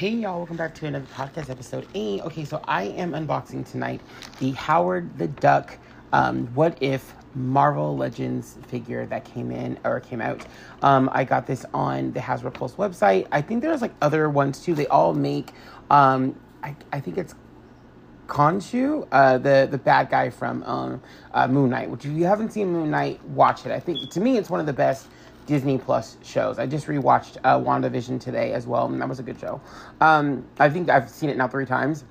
Hey y'all, welcome back to another podcast episode. Hey, okay, so I am unboxing tonight the Howard the Duck um, What If Marvel Legends figure that came in or came out. Um, I got this on the Hasbro Pulse website. I think there's like other ones too. They all make, um, I, I think it's Khonshu, uh, the the bad guy from um, uh, Moon Knight. Which if you haven't seen Moon Knight, watch it. I think to me it's one of the best Disney Plus shows. I just rewatched uh, WandaVision today as well, and that was a good show. Um, I think I've seen it now three times.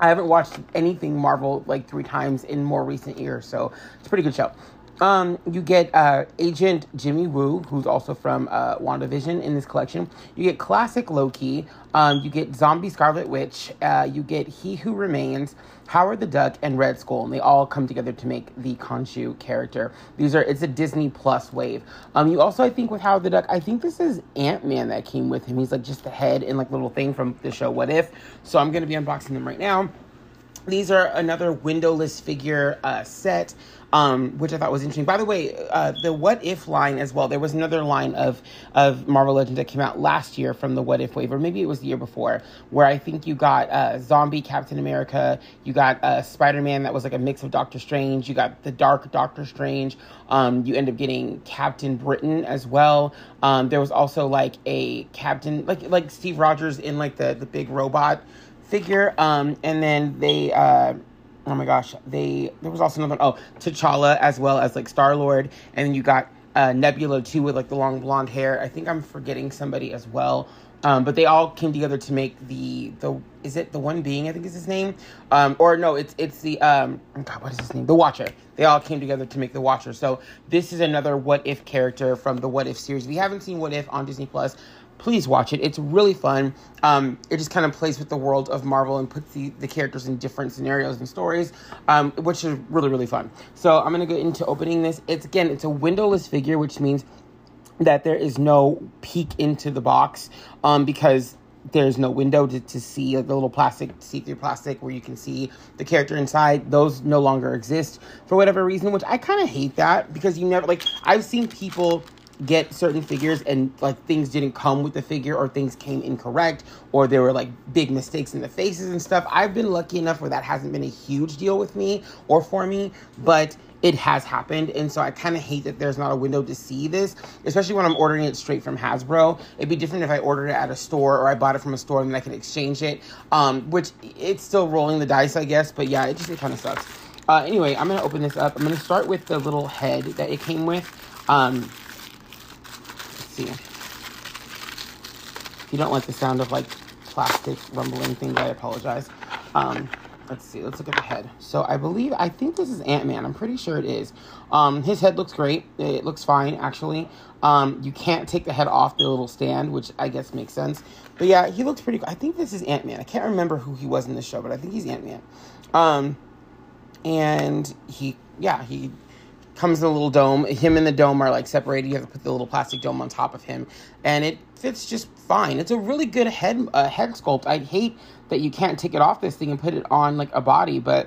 I haven't watched anything Marvel like three times in more recent years, so it's a pretty good show. Um, you get uh, Agent Jimmy Woo, who's also from uh, WandaVision in this collection. You get Classic Loki. Um, you get Zombie Scarlet Witch. Uh, you get He Who Remains, Howard the Duck, and Red Skull, and they all come together to make the Khonshu character. These are it's a Disney Plus wave. Um, you also I think with Howard the Duck, I think this is Ant Man that came with him. He's like just the head and like little thing from the show What If. So I'm gonna be unboxing them right now. These are another windowless figure uh, set, um, which I thought was interesting. By the way, uh, the What If line as well. There was another line of of Marvel Legends that came out last year from the What If wave, or maybe it was the year before, where I think you got uh, Zombie Captain America, you got uh, Spider Man that was like a mix of Doctor Strange, you got the Dark Doctor Strange. Um, you end up getting Captain Britain as well. Um, there was also like a Captain, like like Steve Rogers in like the the big robot figure. Um, and then they, uh, oh my gosh, they there was also another oh T'Challa as well as like Star Lord, and then you got uh, Nebula too with like the long blonde hair. I think I'm forgetting somebody as well. Um, but they all came together to make the the is it the one being I think is his name? Um, or no it's it's the um oh God what is his name? The Watcher. They all came together to make the Watcher. So this is another What If character from the What If series. If you haven't seen What If on Disney Plus please watch it. It's really fun. Um, it just kind of plays with the world of Marvel and puts the, the characters in different scenarios and stories, um, which is really, really fun. So I'm going to go into opening this. It's again, it's a windowless figure, which means that there is no peek into the box um, because there's no window to, to see like the little plastic see-through plastic where you can see the character inside those no longer exist for whatever reason which i kind of hate that because you never like i've seen people get certain figures and like things didn't come with the figure or things came incorrect or there were like big mistakes in the faces and stuff. I've been lucky enough where that hasn't been a huge deal with me or for me, but it has happened and so I kind of hate that there's not a window to see this, especially when I'm ordering it straight from Hasbro. It'd be different if I ordered it at a store or I bought it from a store and then I can exchange it. Um, which it's still rolling the dice, I guess, but yeah, it just kind of sucks. Uh, anyway, I'm gonna open this up. I'm gonna start with the little head that it came with. Um, see. If you don't like the sound of like plastic rumbling things, I apologize. Um, let's see. Let's look at the head. So I believe, I think this is Ant Man. I'm pretty sure it is. Um, his head looks great. It looks fine, actually. Um, you can't take the head off the little stand, which I guess makes sense. But yeah, he looks pretty. I think this is Ant Man. I can't remember who he was in the show, but I think he's Ant Man. Um, and he, yeah, he comes in a little dome. Him and the dome are like separated. You have to put the little plastic dome on top of him, and it fits just fine. It's a really good head uh, head sculpt. I hate that you can't take it off this thing and put it on like a body, but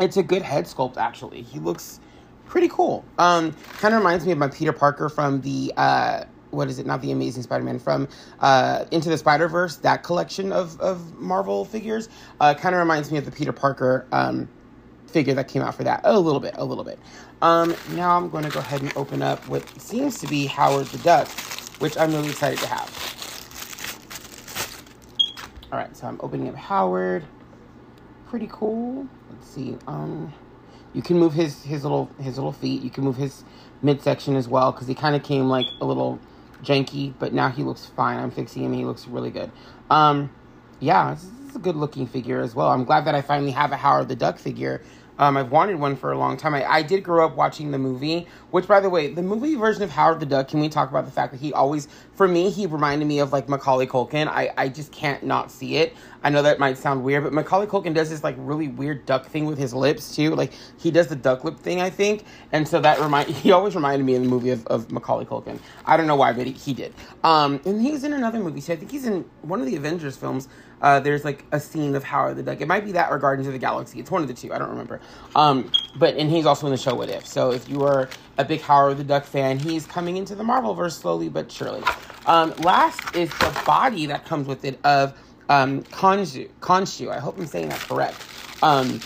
it's a good head sculpt actually. He looks pretty cool. Um, kind of reminds me of my Peter Parker from the uh, what is it? Not the Amazing Spider-Man from uh, Into the Spider-Verse. That collection of of Marvel figures uh, kind of reminds me of the Peter Parker. Um, figure that came out for that a little bit a little bit um, now I'm going to go ahead and open up what seems to be Howard the Duck, which I'm really excited to have. All right, so I'm opening up Howard. Pretty cool. Let's see. Um, you can move his his little his little feet. You can move his midsection as well because he kind of came like a little janky, but now he looks fine. I'm fixing him. He looks really good. Um, yeah, is a good looking figure as well. I'm glad that I finally have a Howard the Duck figure um, I've wanted one for a long time. I, I did grow up watching the movie, which, by the way, the movie version of Howard the Duck, can we talk about the fact that he always, for me, he reminded me of like Macaulay Culkin. I, I just can't not see it. I know that might sound weird, but Macaulay Culkin does this like really weird duck thing with his lips too. Like he does the duck lip thing, I think. And so that remind he always reminded me in the movie of, of Macaulay Culkin. I don't know why, but he, he did. Um, and he was in another movie. So I think he's in one of the Avengers films. Uh, there's like a scene of Howard the Duck. It might be that or Guardians of the Galaxy. It's one of the two. I don't remember. Um, but and he's also in the show What If. So if you are a big Howard the Duck fan, he's coming into the Marvelverse slowly but surely. Um, last is the body that comes with it of um. I hope I'm saying that correct. Um,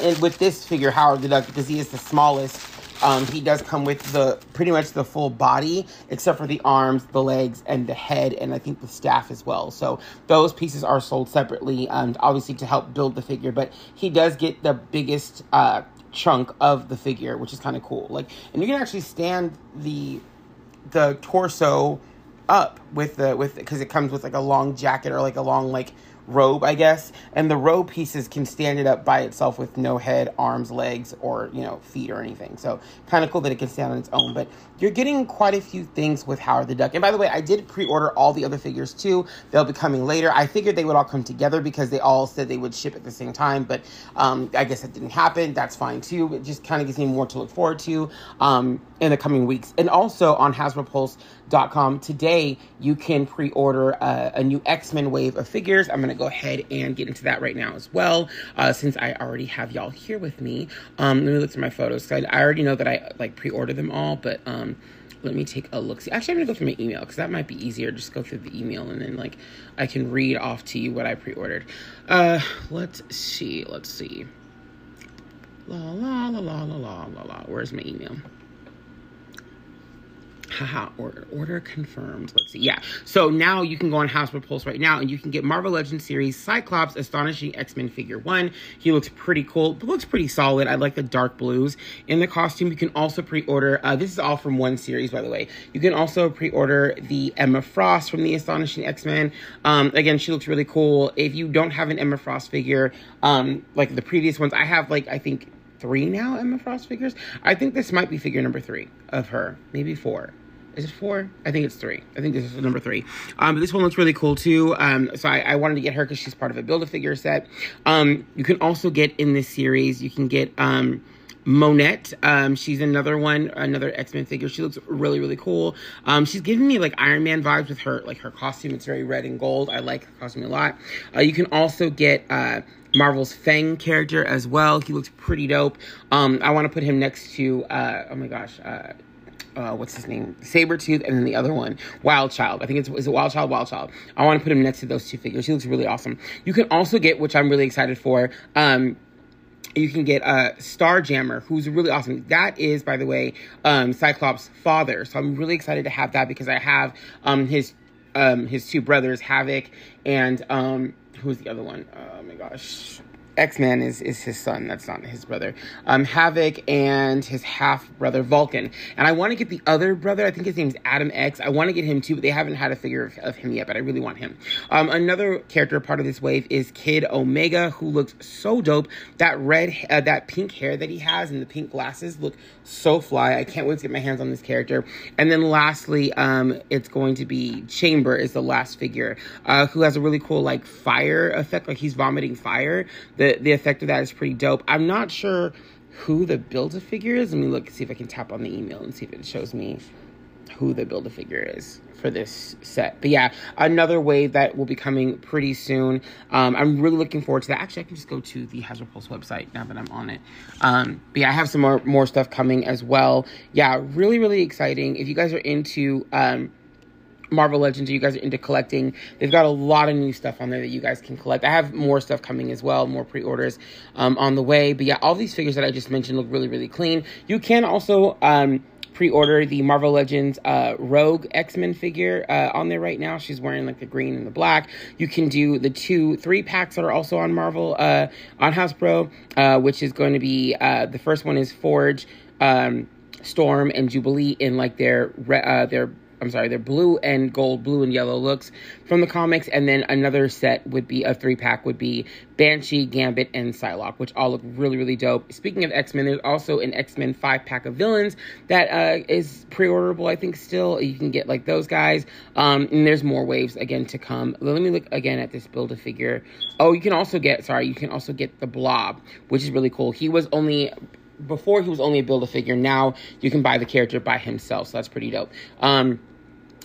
and with this figure, Howard the Duck, because he is the smallest, um, he does come with the pretty much the full body, except for the arms, the legs, and the head, and I think the staff as well. So those pieces are sold separately, um, obviously to help build the figure. But he does get the biggest uh, chunk of the figure, which is kind of cool. Like, and you can actually stand the the torso up with the with because it comes with like a long jacket or like a long like robe, I guess. And the robe pieces can stand it up by itself with no head, arms, legs, or, you know, feet or anything. So kind of cool that it can stand on its own. But you're getting quite a few things with Howard the Duck. And by the way, I did pre-order all the other figures too. They'll be coming later. I figured they would all come together because they all said they would ship at the same time. But um, I guess that didn't happen. That's fine too. It just kind of gives me more to look forward to um, in the coming weeks. And also on HasbroPulse.com today, you can pre-order uh, a new X-Men wave of figures. I'm going to go ahead and get into that right now as well, uh, since I already have y'all here with me. Um, let me look through my photos. I, I already know that I like pre-ordered them all, but um, let me take a look. See, actually, I'm gonna go through my email because that might be easier. Just go through the email and then like I can read off to you what I pre-ordered. Uh, let's see. Let's see. La la la la la la la la. Where's my email? Haha order order confirmed. Let's see yeah. So now you can go on Hasbro Pulse right now and you can get Marvel Legends series Cyclops Astonishing X-Men figure one. He looks pretty cool looks pretty solid. I like the dark blues in the costume. You can also pre-order uh, this is all from one series by the way. You can also pre-order the Emma Frost from the Astonishing X-Men. Um, again she looks really cool. If you don't have an Emma Frost figure um, like the previous ones I have like I think three now Emma Frost figures. I think this might be figure number three of her, maybe four. Is it four? I think it's three. I think this is number three. Um, but this one looks really cool too. Um, so I, I wanted to get her because she's part of a build a figure set. Um, you can also get in this series. You can get um, Monet. Um, she's another one, another X Men figure. She looks really, really cool. Um, she's giving me like Iron Man vibes with her, like her costume. It's very red and gold. I like her costume a lot. Uh, you can also get uh, Marvel's Fang character as well. He looks pretty dope. Um, I want to put him next to, uh, oh my gosh, uh, what's his name? Sabretooth, and then the other one, Wild Child. I think it's is it Wild Child, Wild Child. I want to put him next to those two figures. He looks really awesome. You can also get, which I'm really excited for, um, you can get a uh, Starjammer, who's really awesome. That is, by the way, um, Cyclops' father. So I'm really excited to have that because I have um, his um, his two brothers, Havoc, and um, who's the other one? Oh my gosh. X-Man is, is his son. That's not his brother. Um, Havoc and his half brother Vulcan. And I want to get the other brother. I think his name's Adam X. I want to get him too, but they haven't had a figure of, of him yet. But I really want him. Um, another character part of this wave is Kid Omega, who looks so dope. That red, uh, that pink hair that he has and the pink glasses look so fly. I can't wait to get my hands on this character. And then lastly, um, it's going to be Chamber is the last figure, uh, who has a really cool like fire effect, like he's vomiting fire the the the effect of that is pretty dope. I'm not sure who the build a figure is. Let me look see if I can tap on the email and see if it shows me who the build a figure is for this set. But yeah, another wave that will be coming pretty soon. Um, I'm really looking forward to that. Actually, I can just go to the Hasbro Pulse website now that I'm on it. Um, but yeah, I have some more more stuff coming as well. Yeah, really really exciting. If you guys are into um, Marvel Legends you guys are into collecting, they've got a lot of new stuff on there that you guys can collect. I have more stuff coming as well, more pre-orders um, on the way. But yeah, all these figures that I just mentioned look really, really clean. You can also um, pre-order the Marvel Legends uh, Rogue X-Men figure uh, on there right now. She's wearing like the green and the black. You can do the two, three packs that are also on Marvel, uh, on Hasbro, uh, which is going to be, uh, the first one is Forge, um, Storm, and Jubilee in like their, uh, their I'm sorry, they're blue and gold, blue and yellow looks from the comics. And then another set would be a three pack would be Banshee, Gambit, and Psylocke, which all look really, really dope. Speaking of X Men, there's also an X Men five pack of villains that uh, is pre orderable, I think, still. You can get like those guys. Um, and there's more waves again to come. Let me look again at this build a figure. Oh, you can also get, sorry, you can also get the Blob, which is really cool. He was only before he was only a build a figure. Now you can buy the character by himself, so that's pretty dope. Um,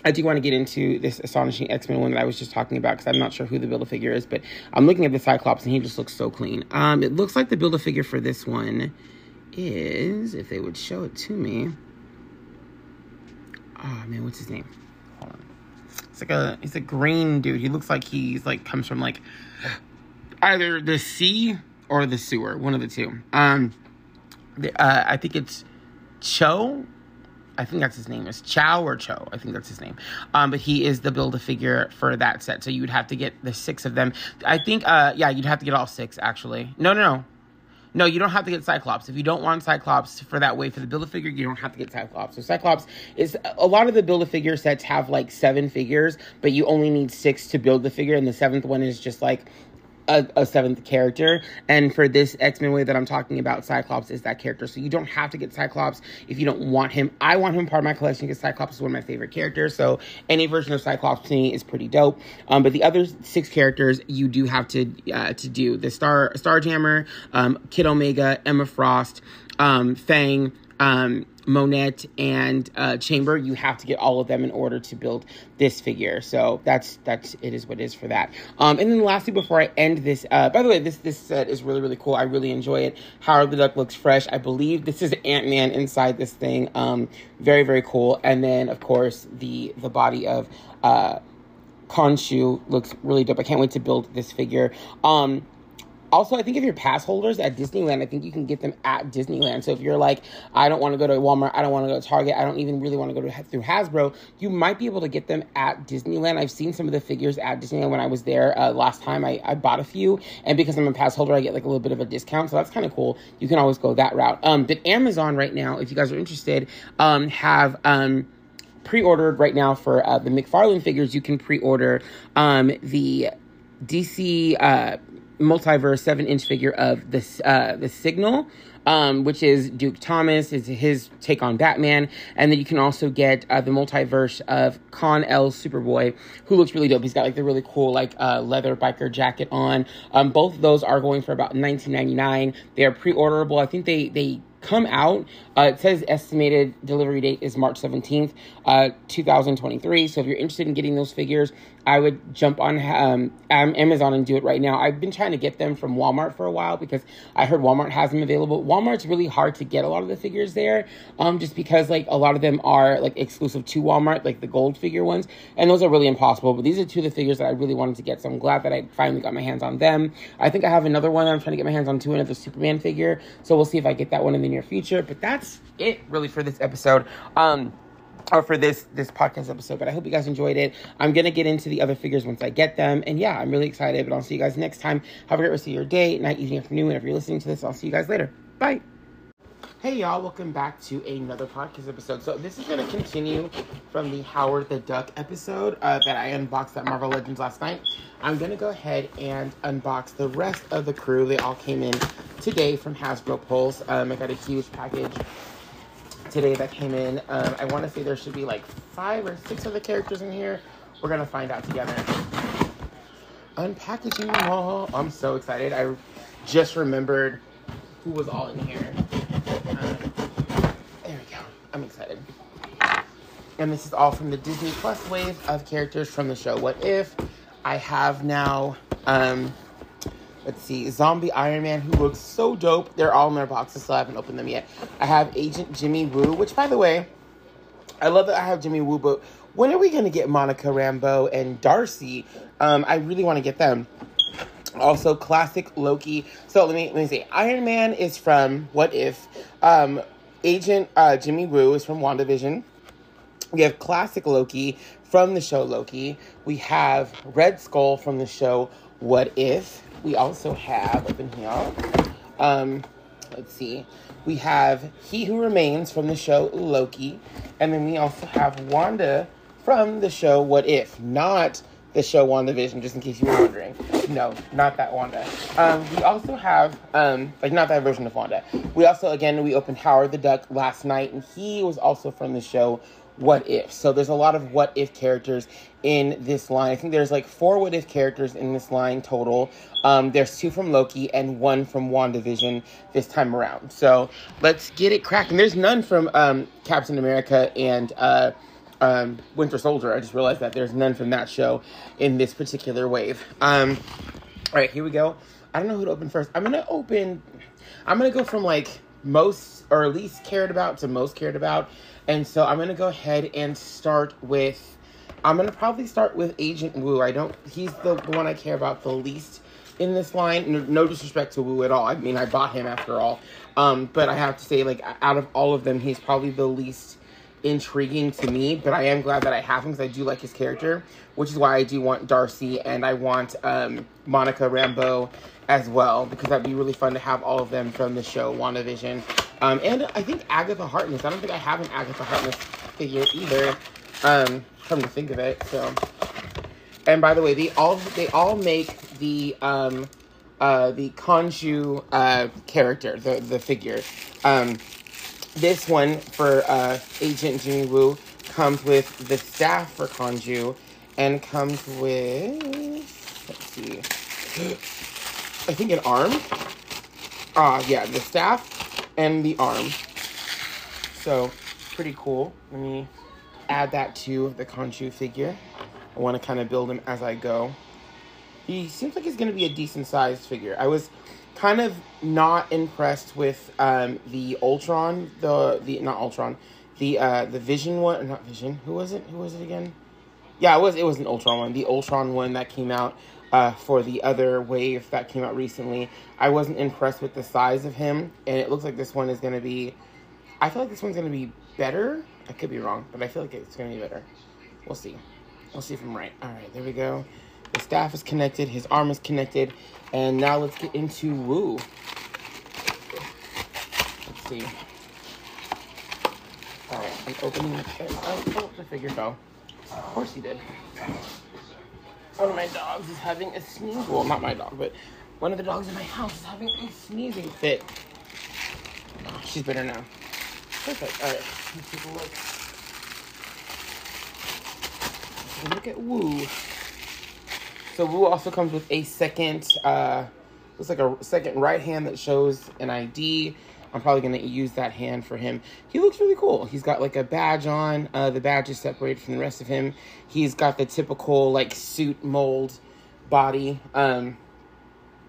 I do want to get into this astonishing X Men one that I was just talking about because I'm not sure who the build a figure is, but I'm looking at the Cyclops and he just looks so clean. Um, it looks like the build a figure for this one is, if they would show it to me. Oh man, what's his name? Hold on. It's like a he's a green dude. He looks like he's like comes from like either the sea or the sewer, one of the two. Um, the, uh, I think it's Cho I think that's his name is Chow or Cho. I think that's his name. Um, but he is the build a figure for that set. So you would have to get the six of them. I think, uh, yeah, you'd have to get all six actually. No, no, no. No, you don't have to get Cyclops. If you don't want Cyclops for that way for the build a figure, you don't have to get Cyclops. So Cyclops is a lot of the build a figure sets have like seven figures, but you only need six to build the figure, and the seventh one is just like a, a, seventh character. And for this X Men way that I'm talking about, Cyclops is that character. So you don't have to get Cyclops if you don't want him. I want him part of my collection because Cyclops is one of my favorite characters. So any version of Cyclops to me is pretty dope. Um, but the other six characters you do have to uh, to do the Star Starjammer, um, Kid Omega, Emma Frost, um, Fang. Um, Monet and uh, Chamber. You have to get all of them in order to build this figure. So that's that's it is what it is for that. Um, and then lastly, before I end this, uh, by the way, this this set is really really cool. I really enjoy it. Howard the Duck looks fresh. I believe this is Ant Man inside this thing. Um, very very cool. And then of course the the body of uh, Khonshu looks really dope. I can't wait to build this figure. Um, also, I think if you're pass holders at Disneyland, I think you can get them at Disneyland. So if you're like, I don't want to go to Walmart, I don't want to go to Target, I don't even really want to go to through Hasbro, you might be able to get them at Disneyland. I've seen some of the figures at Disneyland when I was there uh, last time. I, I bought a few, and because I'm a pass holder, I get like a little bit of a discount. So that's kind of cool. You can always go that route. Um, but Amazon right now, if you guys are interested, um, have um pre-ordered right now for uh, the McFarlane figures. You can pre-order um the DC. Uh, multiverse seven inch figure of this uh the signal um, which is Duke Thomas, is his take on Batman, and then you can also get uh, the multiverse of Kon-El Superboy, who looks really dope. He's got like the really cool like uh, leather biker jacket on. Um, both of those are going for about nineteen ninety nine. They are pre orderable. I think they they come out. Uh, it says estimated delivery date is March 17th, uh, 2023. So if you're interested in getting those figures, I would jump on um, Amazon and do it right now. I've been trying to get them from Walmart for a while because I heard Walmart has them available. Walmart's really hard to get a lot of the figures there, um, just because like a lot of them are like exclusive to Walmart, like the gold figure ones, and those are really impossible. But these are two of the figures that I really wanted to get, so I'm glad that I finally got my hands on them. I think I have another one I'm trying to get my hands on too, another Superman figure. So we'll see if I get that one in the near future. But that's it really for this episode. Um, or for this this podcast episode. But I hope you guys enjoyed it. I'm gonna get into the other figures once I get them, and yeah, I'm really excited. But I'll see you guys next time. Have a great rest of your day, night, evening, afternoon. Whenever you're listening to this, I'll see you guys later. Bye. Hey y'all, welcome back to another podcast episode. So this is to continue from the Howard the Duck episode uh, that I unboxed at Marvel Legends last night. I'm to go ahead and unbox the rest of the crew. They all came in today from Hasbro Pulse. Um, I got a huge package today that came in. Um, I want to say there should be like five or six of the characters in here. We're gonna find out together. Unpackaging them all. I'm so excited. I just remembered who was all in here. Uh, there we go. I'm excited. And this is all from the Disney Plus wave of characters from the show What If. I have now um, Let's see, Zombie Iron Man, who looks so dope. They're all in their boxes, so I haven't opened them yet. I have Agent Jimmy Woo, which, by the way, I love that I have Jimmy Woo, but when are we going to get Monica Rambeau and Darcy? Um, I really want to get them. Also, classic Loki. So let me let me see. Iron Man is from What If. Um, Agent uh, Jimmy Woo is from WandaVision. We have classic Loki from the show Loki. We have Red Skull from the show What If we also have up in here, um, let's see, we have He Who Remains from the show Loki, and then we also have Wanda from the show What If, not the show WandaVision, just in case you were wondering. No, not that Wanda. Um, we also have, um, like, not that version of Wanda. We also, again, we opened Howard the Duck last night, and he was also from the show what if. So there's a lot of what if characters in this line. I think there's like four what if characters in this line total. Um, there's two from Loki and one from WandaVision this time around. So let's get it cracking. There's none from um, Captain America and uh, um, Winter Soldier. I just realized that there's none from that show in this particular wave. Um, all right, here we go. I don't know who to open first. I'm gonna open. I'm gonna go from like most or least cared about to most cared about, and so I'm gonna go ahead and start with. I'm gonna probably start with Agent Woo. I don't. He's the, the one I care about the least in this line. No, no, disrespect to Woo at all. I mean, I bought him after all. Um, but I have to say, like, out of all of them, he's probably the least intriguing to me. But I am glad that I have him because I do like his character, which is why I do want Darcy and I want um, Monica Rambeau as well because that'd be really fun to have all of them from the show WandaVision. Um, and I think Agatha Harkness. I don't think I have an Agatha Harkness figure either. Um, come to think of it, so. And by the way, they all they all make the um, uh, the Khonshu uh, character, the the figure. Um, this one for uh, Agent Jimmy Woo comes with the staff for Khonshu, and comes with let's see, I think an arm. Ah, uh, yeah, the staff and the arm. So pretty cool. Let me add that to the Khonshu figure. I want to kind of build him as I go. He seems like he's going to be a decent sized figure. I was kind of not impressed with um, the Ultron, the the not Ultron, the uh, the Vision one, not Vision. Who was it? Who was it again? Yeah, it was it was an Ultron one. The Ultron one that came out uh, for the other wave that came out recently. I wasn't impressed with the size of him, and it looks like this one is going to be. I feel like this one's going to be better. I could be wrong, but I feel like it's going to be better. We'll see. We'll see if I'm right. All right, there we go. The staff is connected. His arm is connected. And now let's get into Woo. Let's see. All right, I'm opening the, oh, oh, the figure fell. Of course he did. One of my dogs is having a sneeze. Well, not my dog, but one of the dogs in my house is having a sneezing fit. Oh, she's better now. Perfect. All right, let's take a look. Look at Woo. So Woo also comes with a second, uh, looks like a second right hand that shows an ID. I'm probably going to use that hand for him. He looks really cool. He's got like a badge on. Uh, the badge is separated from the rest of him. He's got the typical like suit mold body. Um,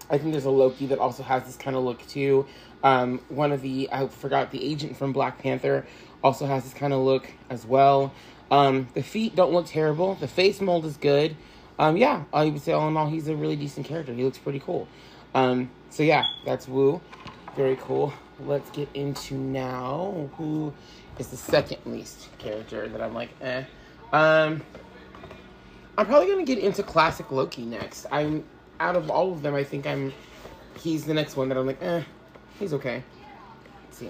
I think there's a Loki that also has this kind of look too. Um, one of the, I forgot, the agent from Black Panther also has this kind of look as well. Um, the feet don't look terrible. The face mold is good. Um, yeah, I would say all in all, he's a really decent character. He looks pretty cool. Um, so yeah, that's Woo. Very cool. Let's get into now who is the second least character that I'm like, eh. Um, I'm probably gonna get into classic Loki next. I'm out of all of them, I think I'm he's the next one that I'm like, eh, he's okay. Let's see.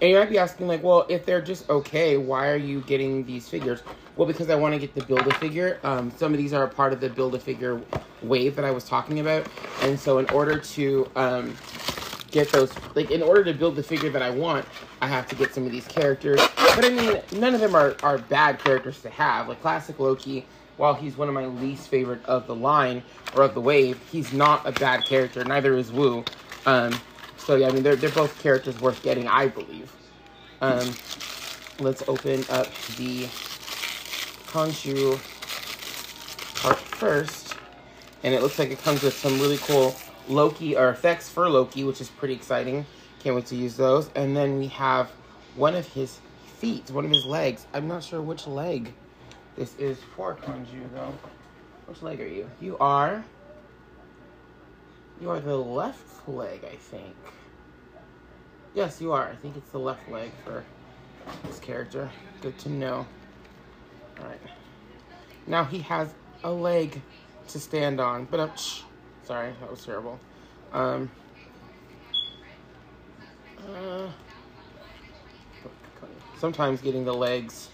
And you might be asking, like, well, if they're just okay, why are you getting these figures? Well, because I want to get the build a figure. Um, some of these are a part of the build a figure wave that I was talking about, and so in order to um, get those, like, in order to build the figure that I want, I have to get some of these characters. But I mean, none of them are are bad characters to have. Like classic Loki, while he's one of my least favorite of the line or of the wave, he's not a bad character. Neither is Woo. Um, so yeah, I mean they're they're both characters worth getting, I believe. Um, let's open up the Khonshu part first, and it looks like it comes with some really cool Loki or effects for Loki, which is pretty exciting. Can't wait to use those. And then we have one of his feet, one of his legs. I'm not sure which leg this is for Khonshu though. Which leg are you? You are. You are the left leg, I think. Yes, you are. I think it's the left leg for this character. Good to know. Alright. Now he has a leg to stand on. But, shh. Sorry, that was terrible. Um, uh, sometimes getting the legs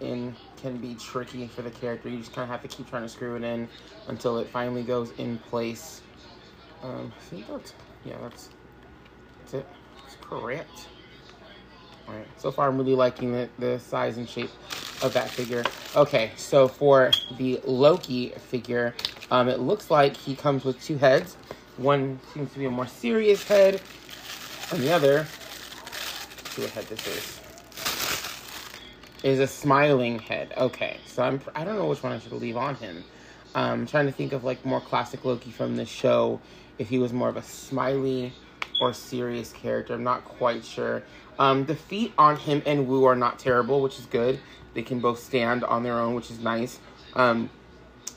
in can be tricky for the character. You just kind of have to keep trying to screw it in until it finally goes in place. Um, I think that's, yeah, that's, that's it. That's correct. All right, so far I'm really liking the, the size and shape of that figure. Okay, so for the Loki figure, um, it looks like he comes with two heads. One seems to be a more serious head, and the other, see what head this is. is a smiling head. Okay, so I'm I don't know which one I should leave on him. Um, I'm trying to think of like more classic Loki from the show. If he was more of a smiley or serious character, I'm not quite sure. Um, the feet on him and Woo are not terrible, which is good. They can both stand on their own, which is nice. Um,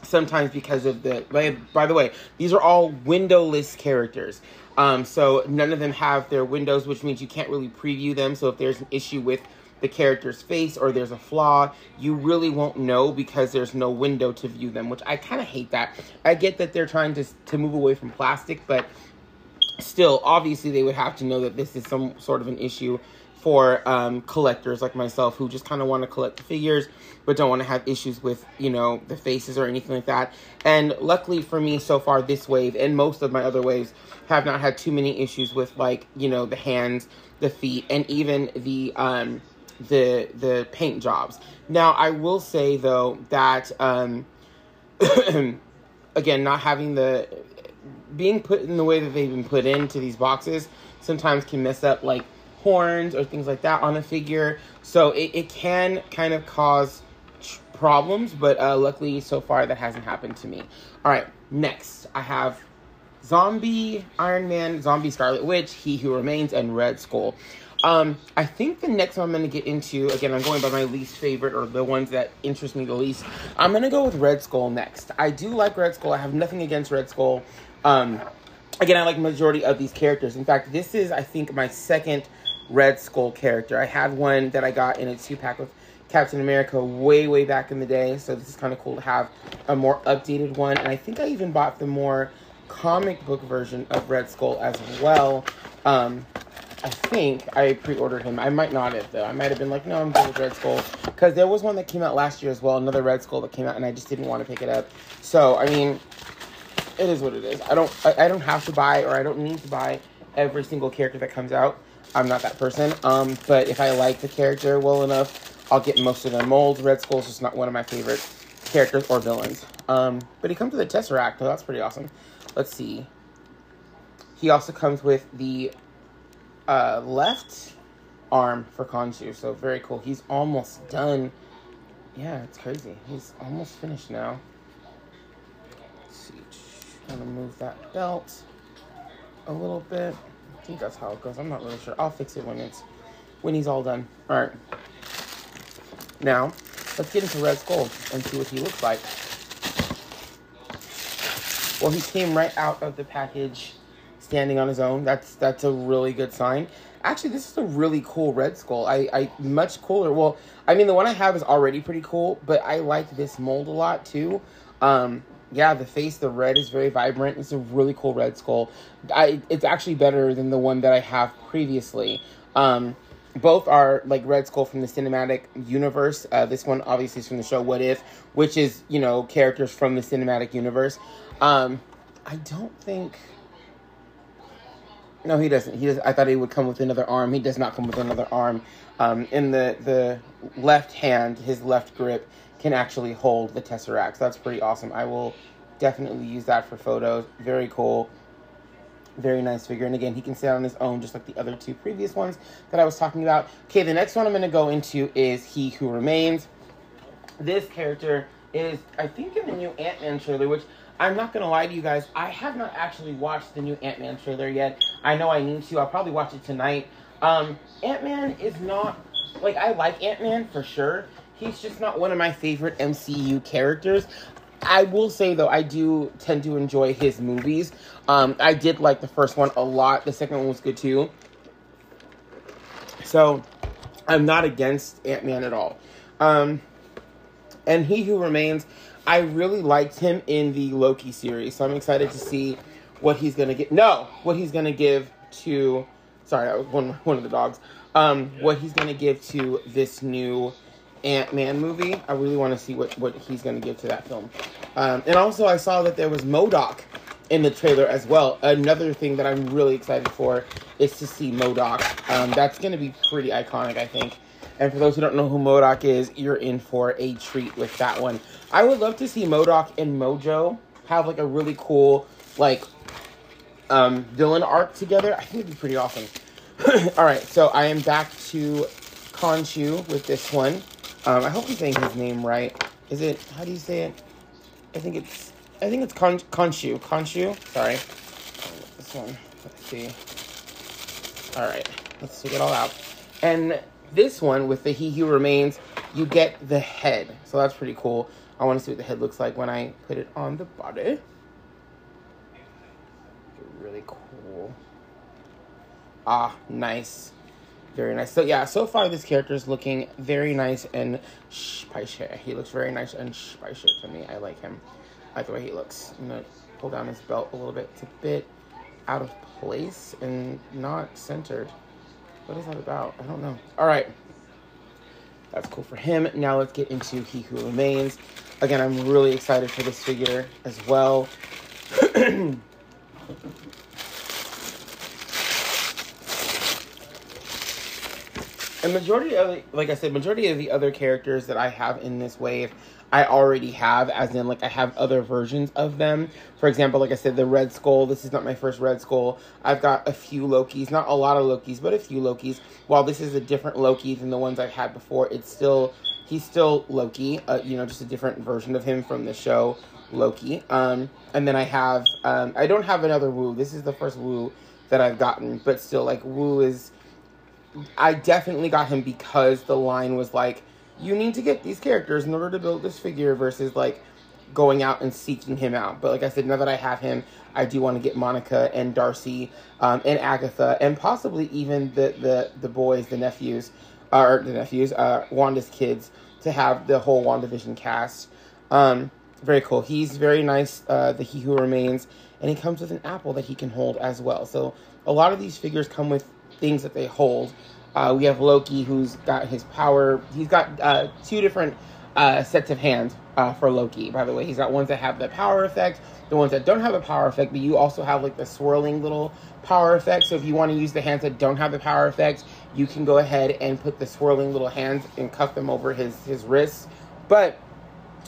sometimes because of the by, the way these are all windowless characters. Um, so none of them have their windows which means you can't really preview them. So if there's an issue with the character's face or there's a flaw you really won't know because there's no window to view them which i kind of hate that. I get that they're trying to, to move away from plastic but still obviously they would have to know that this is some sort of an issue for um, collectors like myself who just kind of want to collect the figures but don't want to have issues with you know the faces or anything like that. And luckily for me so far this wave and most of my other waves have not had too many issues with like you know the hands the feet and even the um the the paint jobs. Now i will say though that um again not having the being put in the way that they've been put into these boxes sometimes can mess up like horns or things like that on a figure. So it, it can kind of cause problems, but uh, luckily so far that hasn't happened to me. All right, next I have Zombie Iron Man, Zombie Scarlet Witch, He Who Remains, and Red Skull. Um, I think the next one I'm going to get into, again, I'm going by my least favorite or the ones that interest me the least. I'm going to go with Red Skull next. I do like Red Skull. I have nothing against Red Skull. Um, again, I like majority of these characters. In fact, this is, I think, my second Red Skull character. I had one that I got in a two pack with Captain America way, way back in the day. So this is kind of cool to have a more updated one. And I think I even bought the more comic book version of Red Skull as well. Um, I think I pre-ordered him. I might not have though. I might have been like, no, I'm good with Red Skull because there was one that came out last year as well, another Red Skull that came out, and I just didn't want to pick it up. So I mean, it is what it is. I don't, I, I don't have to buy or I don't need to buy every single character that comes out. I'm not that person. Um, but if I like the character well enough, I'll get most of their molds. Red Skull's just not one of my favorite characters or villains. Um, but he comes with a Tesseract, so that's pretty awesome. Let's see. He also comes with the uh, left arm for Khonshu, so very cool. He's almost done. Yeah, it's crazy. He's almost finished now. Let's see. I'm gonna move that belt a little bit think that's how it goes. I'm not really sure. I'll fix it when it's when he's all done. All right. Now, let's get into Red Skull and see what he looks like. Well, he came right out of the package standing on his own. That's that's a really good sign. Actually, this is a really cool Red Skull. I, I much cooler. Well, I mean, the one I have is already pretty cool, but I like this mold a lot too. Um, yeah, the face, the red is very vibrant. It's a really cool red skull. I it's actually better than the one that I have previously. Um, both are like Red Skull from the cinematic universe. Uh, this one obviously is from the show What If, which is you know characters from the cinematic universe. Um, I don't think. No, he doesn't. He does. I thought he would come with another arm. He does not come with another arm. Um, in the the left hand, his left grip can actually hold the Tesseract. That's pretty awesome. I will definitely use that for photos. Very cool. Very nice figure. And again, he can stand on his own just like the other two previous ones that I was talking about. Okay, the next one I'm going to go into is He Who Remains. This character is, I think, in the new Ant-Man trailer, which I'm not going to lie to you guys. I have not actually watched the new Ant-Man trailer yet. I know I need to. I'll probably watch it tonight. Um, Ant-Man is not, like, I like Ant-Man for sure he's just not one of my favorite MCU characters. I will say though, I do tend to enjoy his movies. Um, I did like the first one a lot. The second one was good too. So, I'm not against Ant Man at all. Um, and He Who Remains, I really liked him in the Loki series. So I'm excited to see what he's gonna get. No, what he's gonna give to. Sorry, that was one one of the dogs. Um, what he's gonna give to this new Ant Man movie. I really want to see what, what he's going to give to that film. Um, and also, I saw that there was MODOK in the trailer as well. Another thing that I'm really excited for is to see MODOK. Um, that's going to be pretty iconic, I think. And for those who don't know who MODOK is, you're in for a treat with that one. I would love to see MODOK and Mojo have like a really cool like um, villain arc together. I think it'd be pretty awesome. All right, so I am back to Khonshu with this one. Um, I hope I'm saying his name right. Is it? How do you say it? I think it's. I think it's Kon Khonshu. Khonshu. Sorry. This one. Let's see. All right. Let's take it all out. And this one with the He Who Remains, you get the head. So that's pretty cool. I want to see what the head looks like when I put it on the body. Really cool. Ah, nice. Very nice. So yeah, so far this character is looking very nice and spicy. He looks very nice and spicy to me. I like him. I like the way he looks. I'm gonna pull down his belt a little bit. It's a bit out of place and not centered. What is that about? I don't know. All right. That's cool for him. Now let's get into He Who Remains. Again, I'm really excited for this figure as well. And majority of, like I said, majority of the other characters that I have in this wave, I already have, as in, like, I have other versions of them. For example, like I said, the Red Skull, this is not my first Red Skull. I've got a few Lokis, not a lot of Lokis, but a few Lokis. While this is a different Loki than the ones I've had before, it's still, he's still Loki, uh, you know, just a different version of him from the show Loki. Um, and then I have, um, I don't have another Woo. This is the first Woo that I've gotten, but still, like, Woo is I definitely got him because the line was like, you need to get these characters in order to build this figure versus like going out and seeking him out. But like I said, now that I have him, I do want to get Monica and Darcy um, and Agatha and possibly even the, the, the boys, the nephews, or the nephews, uh, Wanda's kids to have the whole WandaVision cast. Um, very cool. He's very nice, uh, the He Who Remains, and he comes with an apple that he can hold as well. So a lot of these figures come with things that they hold. Uh, we have Loki, who's got his power. He's got uh, two different uh, sets of hands uh, for Loki. By the way, he's got ones that have the power effect, the ones that don't have a power effect. But you also have like the swirling little power effect. So if you want to use the hands that don't have the power effect, you can go ahead and put the swirling little hands and cuff them over his his wrists. But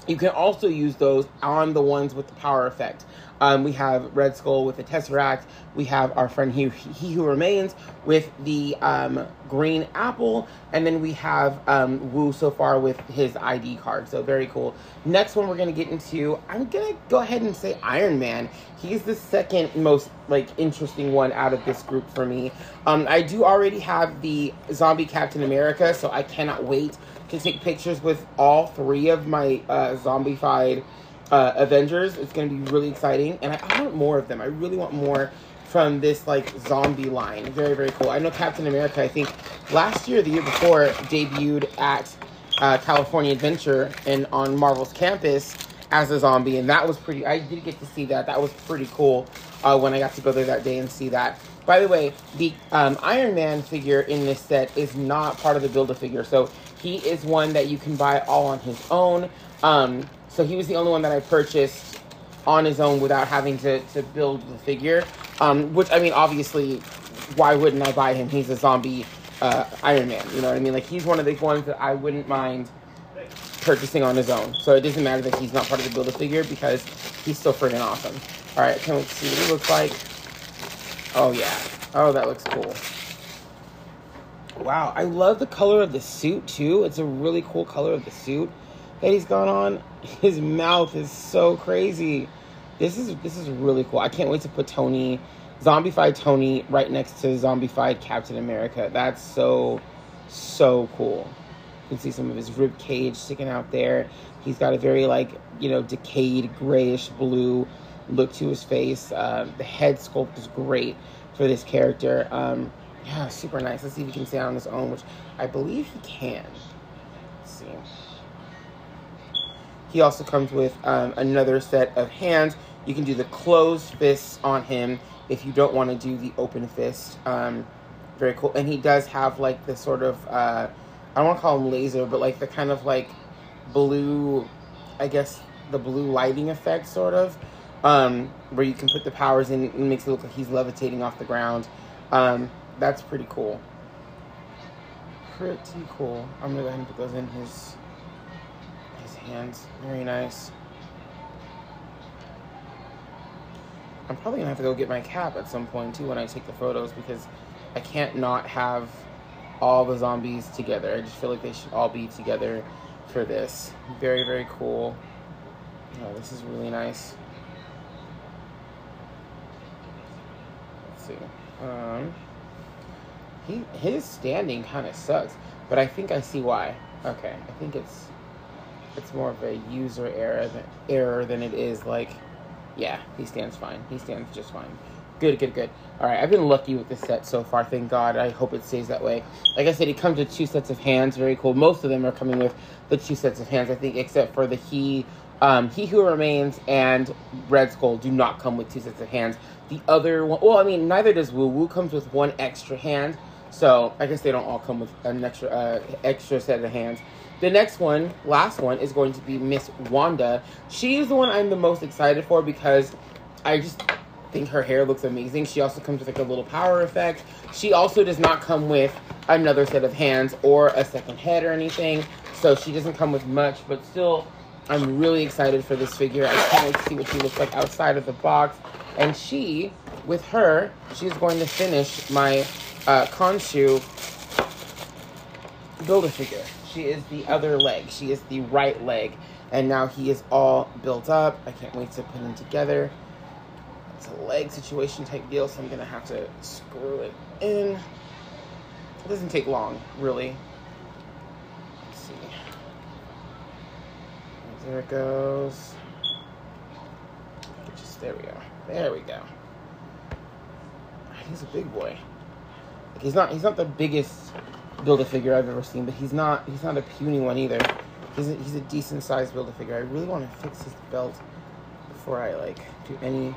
you can also use those on the ones with the power effect. Um, we have Red Skull with the Tesseract. We have our friend he, he Who Remains with the um, Green Apple. And then we have um, Woo so far with his ID card. So very cool. Next one we're going to get into, I'm going to go ahead and say Iron Man. He's the second most like interesting one out of this group for me. Um, I do already have the Zombie Captain America, so I cannot wait to take pictures with all three of my uh, zombified uh, Avengers. It's going to be really exciting, and I, I, want more of them. I really want more from this like zombie line. Very very cool. I know Captain America. I think last year, the year before, debuted at uh, California Adventure and on Marvel's campus as a zombie, and that was pretty. I did get to see that. That was pretty cool uh, when I got to go there that day and see that. By the way, the um, Iron Man figure in this set is not part of the Build a Figure, so he is one that you can buy all on his own. Um, so he was the only one that I purchased on his own without having to, to build the figure. Um, which, I mean, obviously, why wouldn't I buy him? He's a zombie uh, Iron Man. You know what I mean? Like, he's one of the ones that I wouldn't mind purchasing on his own. So it doesn't matter that he's not part of the Build-A-Figure because he's still friggin' awesome. All right, can we see what he looks like. Oh, yeah. Oh, that looks cool. Wow, I love the color of the suit, too. It's a really cool color of the suit that he's got on. His mouth is so crazy. This is this is really cool. I can't wait to put Tony, zombified Tony, right next to zombified Captain America. That's so so cool. You can see some of his rib cage sticking out there. He's got a very like you know decayed grayish blue look to his face. Um, the head sculpt is great for this character. Um, yeah, super nice. Let's see if he can stand on his own, which I believe he can. Let's see. He also comes with um, another set of hands. You can do the closed fists on him if you don't want to do the open fist. Um, very cool. And he does have like the sort of, uh, I don't want to call him laser, but like the kind of like blue, I guess the blue lighting effect sort of, um, where you can put the powers in and makes it look like he's levitating off the ground. Um, that's pretty cool. Pretty cool. I'm gonna go ahead and put those in his his hands. Very nice. I'm probably gonna have to go get my cap at some point too when I take the photos because I can't not have all the zombies together. I just feel like they should all be together for this. Very, very cool. Oh, this is really nice. Let's see. Um, he his standing kind of sucks, but I think I see why. Okay, I think it's it's more of a user error than, error than it is like, yeah, he stands fine. He stands just fine. Good, good, good. All right, I've been lucky with this set so far. Thank God. I hope it stays that way. Like I said, it comes with two sets of hands. Very cool. Most of them are coming with the two sets of hands, I think, except for the he, um, he who remains and Red Skull do not come with two sets of hands. The other one, well, I mean, neither does Woo. Woo comes with one extra hand, so I guess they don't all come with an extra uh, extra set of hands. The next one, last one, is going to be Miss Wanda. She is the one I'm the most excited for because I just think her hair looks amazing. She also comes with like a little power effect. She also does not come with another set of hands or a second head or anything. So she doesn't come with much, but still, I'm really excited for this figure. I can't wait to see what she looks like outside of the box. And she, with her, she's going to finish my uh, Khonshu Build-A-Figure. She is the other leg. She is the right leg. And now he is all built up. I can't wait to put him together. It's a leg situation type deal, so I'm going to have to screw it in. It doesn't take long, really. Let's see. There it goes. Just, there we go. There we go. He's a big boy. He's not he's not the biggest build a figure I've ever seen, but he's not he's not a puny one either. He's a, he's a decent sized build a figure. I really want to fix his belt before I like do any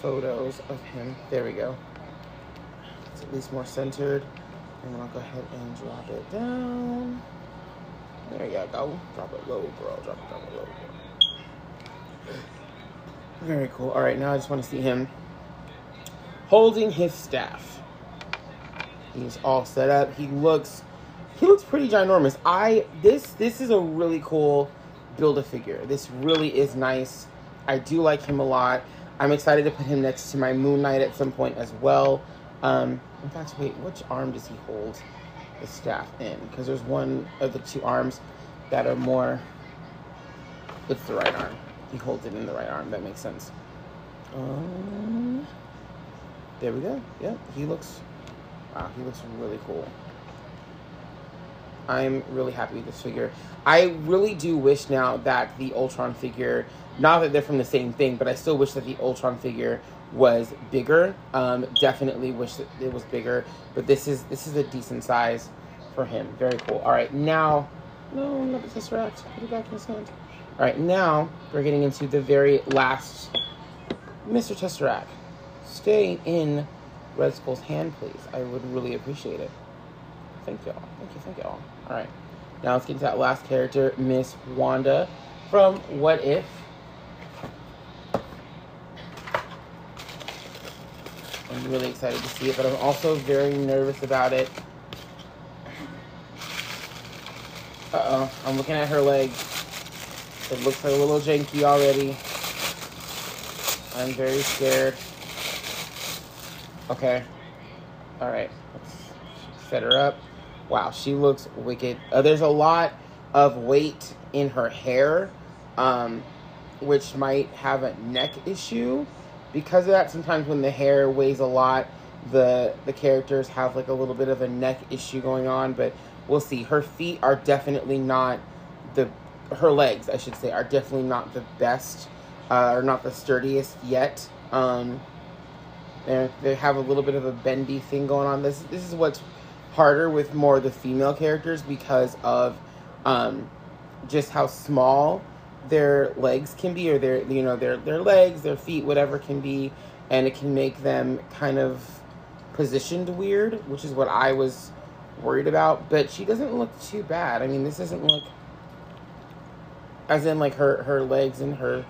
photos of him. There we go. It's at least more centered. And I'll go ahead and drop it down. There you go. Drop it low, girl. Drop it, drop it low, girl. Very cool. All right, now I just want to see him holding his staff. He's all set up. He looks he looks pretty ginormous. I this this is a really cool build a figure. This really is nice. I do like him a lot. I'm excited to put him next to my Moon Knight at some point as well. Um, in fact, wait, which arm does he hold the staff in? Because there's one of the two arms that are more. It's the right arm. He holds it in the right arm. That makes sense. Um, there we go. Yeah, he looks. Wow, he looks really cool. I'm really happy with this figure. I really do wish now that the Ultron figure, not that they're from the same thing, but I still wish that the Ultron figure was bigger. Um, definitely wish that it was bigger, but this is this is a decent size for him. Very cool. All right, now, no, not the Tesseract. Put it back in his hand. All right, now we're getting into the very last Mr. Tesseract. Stay in Red Skull's hand, please. I would really appreciate it. Thank y'all. Thank you, thank y'all. All right. Now let's get to that last character, Miss Wanda from What If. I'm really excited to see it, but I'm also very nervous about it. Uh-oh. I'm looking at her legs. It looks like a little janky already. I'm very scared. Okay. Alright. Let's set her up. Wow, she looks wicked. Uh, there's a lot of weight in her hair, um, which might have a neck issue. Because of that, sometimes when the hair weighs a lot, the the characters have like a little bit of a neck issue going on. But we'll see. Her feet are definitely not the her legs, I should say, are definitely not the best uh, or not the sturdiest yet. Um, they they have a little bit of a bendy thing going on. This this is what's harder with more of the female characters because of um, just how small their legs can be, or their you know their their legs, their feet, whatever can be, and it can make them kind of positioned weird, which is what I was worried about. But she doesn't look too bad. I mean, this doesn't look as in like her her legs and her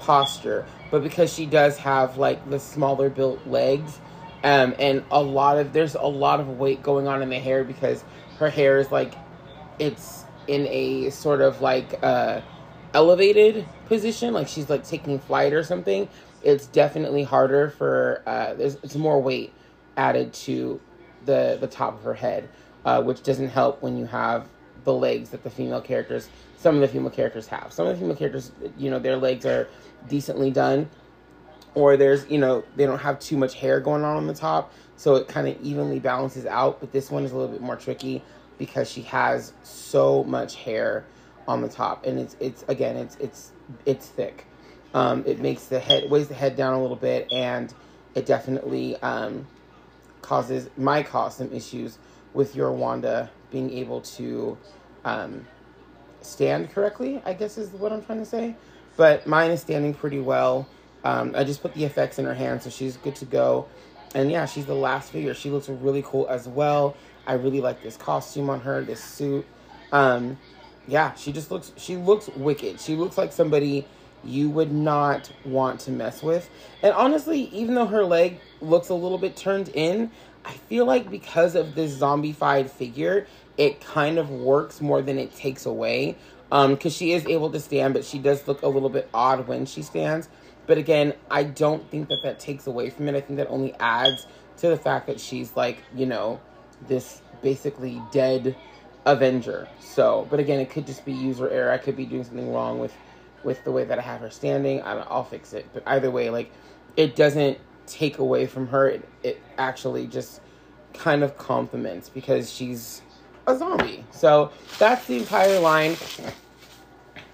posture, but because she does have like the smaller built legs um, and a lot of there's a lot of weight going on in the hair because her hair is like it's in a sort of like uh, elevated position, like she's like taking flight or something. It's definitely harder for uh, there's it's more weight added to the the top of her head, uh, which doesn't help when you have the legs that the female characters, some of the female characters have. Some of the female characters, you know, their legs are decently done, or there's, you know, they don't have too much hair going on on the top, so it kind of evenly balances out. But this one is a little bit more tricky because she has so much hair on the top, and it's it's again it's it's it's thick. Um, it makes the head weighs the head down a little bit, and it definitely um, causes might cause some issues with your Wanda being able to um, stand correctly. I guess is what I'm trying to say. But mine is standing pretty well. Um, I just put the effects in her hand, so she's good to go. And yeah, she's the last figure. She looks really cool as well. I really like this costume on her, this suit. Um, yeah, she just looks she looks wicked. She looks like somebody you would not want to mess with. And honestly, even though her leg looks a little bit turned in, I feel like because of this zombified figure, it kind of works more than it takes away. Um, because she is able to stand, but she does look a little bit odd when she stands. But again, I don't think that that takes away from it. I think that only adds to the fact that she's like, you know, this basically dead Avenger. So, but again, it could just be user error. I could be doing something wrong with with the way that I have her standing. I will fix it. But either way, like it doesn't take away from her. It, it actually just kind of complements because she's a zombie. So that's the entire line.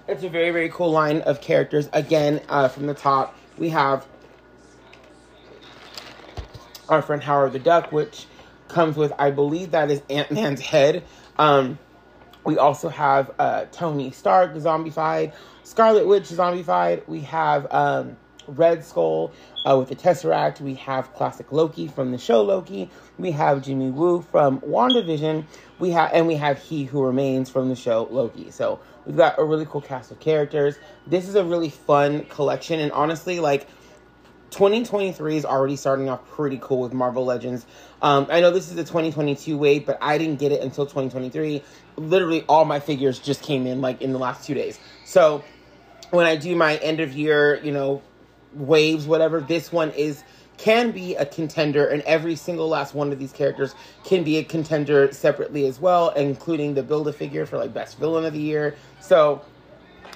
It's a very very cool line of characters. Again, uh, from the top we have our friend Howard the Duck, which comes with I believe that is Ant Man's head. Um, we also have uh, Tony Stark zombified, Scarlet Witch zombified. We have um, Red Skull uh, with the Tesseract. We have classic Loki from the show Loki. We have Jimmy Woo from WandaVision. We have and we have He Who Remains from the show Loki. So we've got a really cool cast of characters. This is a really fun collection, and honestly, like 2023 is already starting off pretty cool with Marvel Legends. Um, I know this is a 2022 wave, but I didn't get it until 2023. Literally, all my figures just came in like in the last two days. So when I do my end of year, you know, waves, whatever, this one is can be a contender, and every single last one of these characters can be a contender separately as well, including the build a figure for like best villain of the year. So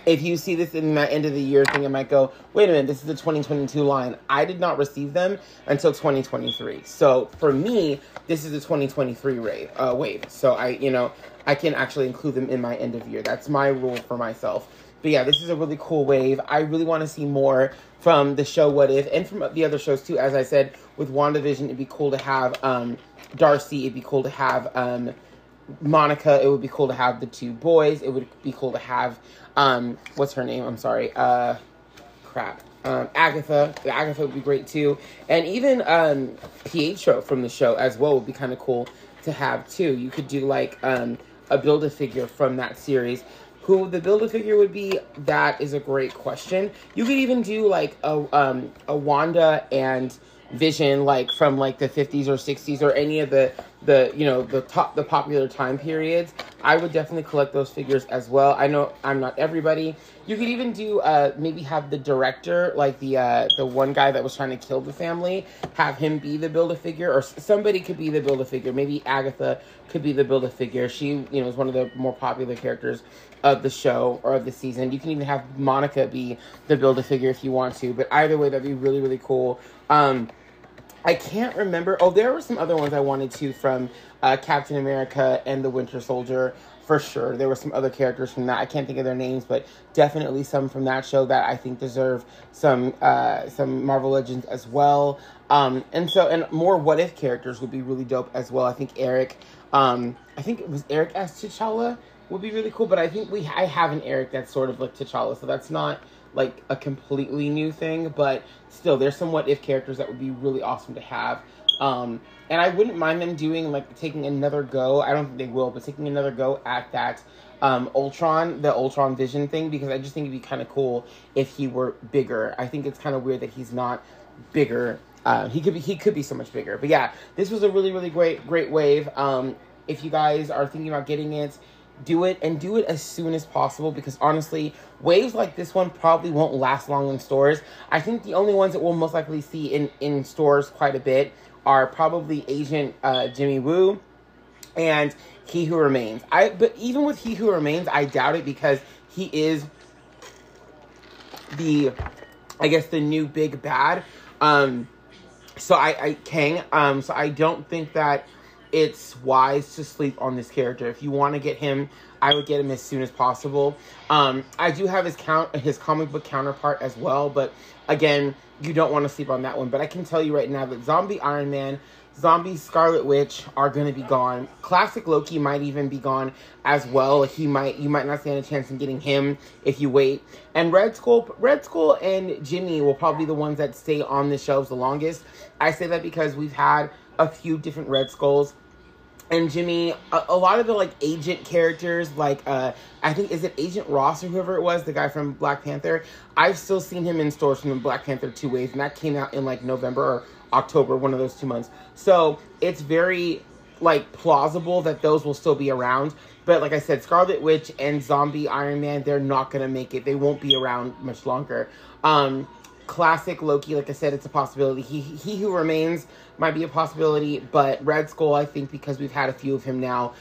if you see this in my end of the year thing, it might go, wait a minute, this is the 2022 line. I did not receive them until 2023. So for me, this is the 2023 wave. Uh, wave. So I, you know, I can actually include them in my end of year. That's my rule for myself. But yeah, this is a really cool wave. I really want to see more from the show What If and from the other shows too. As I said, with WandaVision, it'd be cool to have um, Darcy. It'd be cool to have um, Monica. It would be cool to have the two boys. It would be cool to have um, what's her name? I'm sorry. Uh, crap. Um, Agatha. Agatha would be great too, and even um, Pietro from the show as well would be kind of cool to have too. You could do like um, a build a figure from that series. Who the build a figure would be? That is a great question. You could even do like a um, a Wanda and Vision like from like the 50s or 60s or any of the the you know the top the popular time periods i would definitely collect those figures as well. I know i'm not everybody. You could even do uh maybe have the director like the uh the one guy that was trying to kill the family have him be the build a figure or somebody could be the build a figure. Maybe agatha could be the build a figure. She you know is one of the more popular characters of the show or of the season. You can even have monica be the build a figure if you want to but either way that'd be really really cool. Um I can't remember. Oh, there were some other ones I wanted to from uh, Captain America and the Winter Soldier for sure. There were some other characters from that. I can't think of their names, but definitely some from that show that I think deserve some uh, some Marvel Legends as well. Um, and so, and more what if characters would be really dope as well. I think Eric, um, I think it was Eric as T'Challa would be really cool. But I think we I have an Eric that's sort of like T'Challa, so that's not like a completely new thing, but still, there's some what if characters that would be really awesome to have. Um, and I wouldn't mind them doing like taking another go. I don't think they will, but taking another go at that um, Ultron, the Ultron Vision thing, because I just think it'd be kind of cool if he were bigger. I think it's kind of weird that he's not bigger. Uh, he could be he could be so much bigger. But yeah, this was a really really great great wave. Um, if you guys are thinking about getting it, do it and do it as soon as possible because honestly, waves like this one probably won't last long in stores. I think the only ones that we'll most likely see in, in stores quite a bit are probably Agent uh, Jimmy Woo and He Who Remains. I but even with He Who Remains, I doubt it because he is the I guess the new big bad. Um so I, I Kang, um so I don't think that it's wise to sleep on this character. If you want to get him, I would get him as soon as possible. Um, I do have his count his comic book counterpart as well, but again, you don't want to sleep on that one. But I can tell you right now that Zombie Iron Man Zombie Scarlet Witch are going to be gone. Classic Loki might even be gone as well. He might you might not stand a chance in getting him if you wait. And Red Skull, Red Skull and Jimmy will probably be the ones that stay on the shelves the longest. I say that because we've had a few different Red Skulls and Jimmy, a, a, lot of the like agent characters, like uh, I think is it Agent Ross or whoever it was, the guy from Black Panther. I've still seen him in stores from Black Panther two ways, and that came out in like November or October, one of those two months. So it's very like plausible that those will still be around. But like I said, Scarlet Witch and Zombie Iron Man, they're not gonna make it. They won't be around much longer. Um, classic Loki, like I said, it's a possibility. He he who remains might be a possibility, but Red Skull, I think, because we've had a few of him now,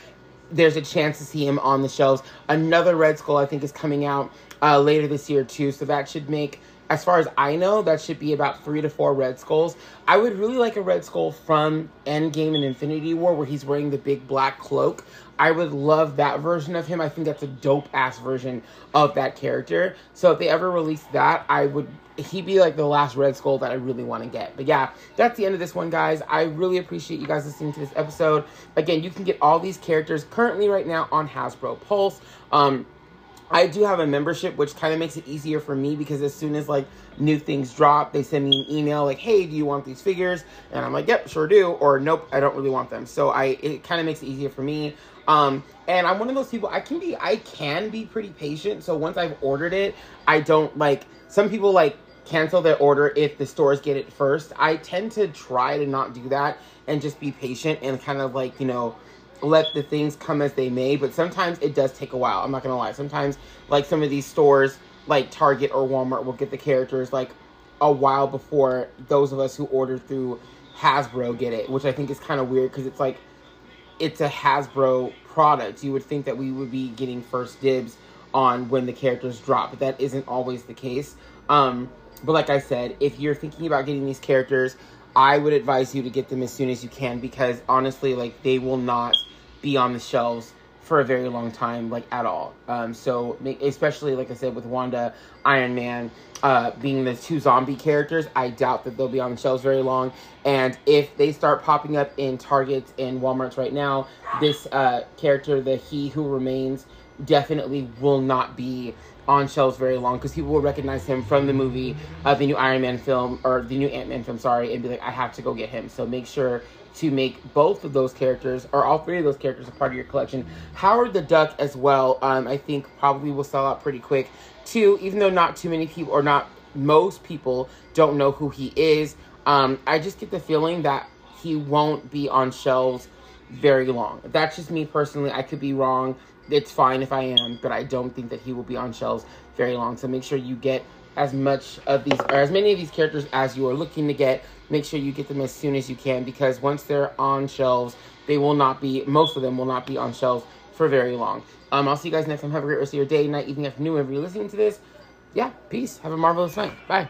there's a chance to see him on the shelves. Another Red Skull, I think, is coming out uh, later this year too, so that should make as far as I know, that should be about three to four Red Skulls. I would really like a Red Skull from Endgame and Infinity War where he's wearing the big black cloak. I would love that version of him. I think that's a dope ass version of that character. So if they ever release that, I would he'd be like the last Red Skull that I really want to get. But yeah, that's the end of this one, guys. I really appreciate you guys listening to this episode. Again, you can get all these characters currently right now on Hasbro Pulse. Um, I do have a membership, which kind of makes it easier for me because as soon as like new things drop, they send me an email like, "Hey, do you want these figures?" And I'm like, "Yep, sure do," or "Nope, I don't really want them." So I it kind of makes it easier for me. Um, and I'm one of those people. I can be I can be pretty patient. So once I've ordered it, I don't like some people like cancel their order if the stores get it first. I tend to try to not do that and just be patient and kind of like you know let the things come as they may, but sometimes it does take a while. I'm not gonna lie. Sometimes, like some of these stores, like Target or Walmart, will get the characters like a while before those of us who order through Hasbro get it, which I think is kind of weird because it's like it's a Hasbro product. You would think that we would be getting first dibs on when the characters drop, but that isn't always the case. Um, but like I said, if you're thinking about getting these characters, I would advise you to get them as soon as you can because honestly, like they will not be on the shelves for a very long time, like at all. Um, so especially like I said with Wanda, Iron Man, uh, being the two zombie characters, I doubt that they'll be on the shelves very long. And if they start popping up in Targets and WalMarts right now, this uh, character, the He Who Remains, definitely will not be on shelves very long because people will recognize him from the movie, uh, the new Iron Man film or the new Ant Man film, sorry, and be like, I have to go get him. So make sure to make both of those characters or all three of those characters a part of your collection. Howard the Duck as well, um, I think probably will sell out pretty quick too, even though not too many people or not most people don't know who he is. Um, I just get the feeling that he won't be on shelves very long. That's just me personally. I could be wrong. It's fine if I am, but I don't think that he will be on shelves very long. So make sure you get as much of these or as many of these characters as you are looking to get make sure you get them as soon as you can because once they're on shelves, they will not be, most of them will not be on shelves for very long. Um, I'll see you guys next time. Have a great rest of your day, night, evening, afternoon, whenever you're listening to this. Yeah, peace. Have a marvelous night. Bye.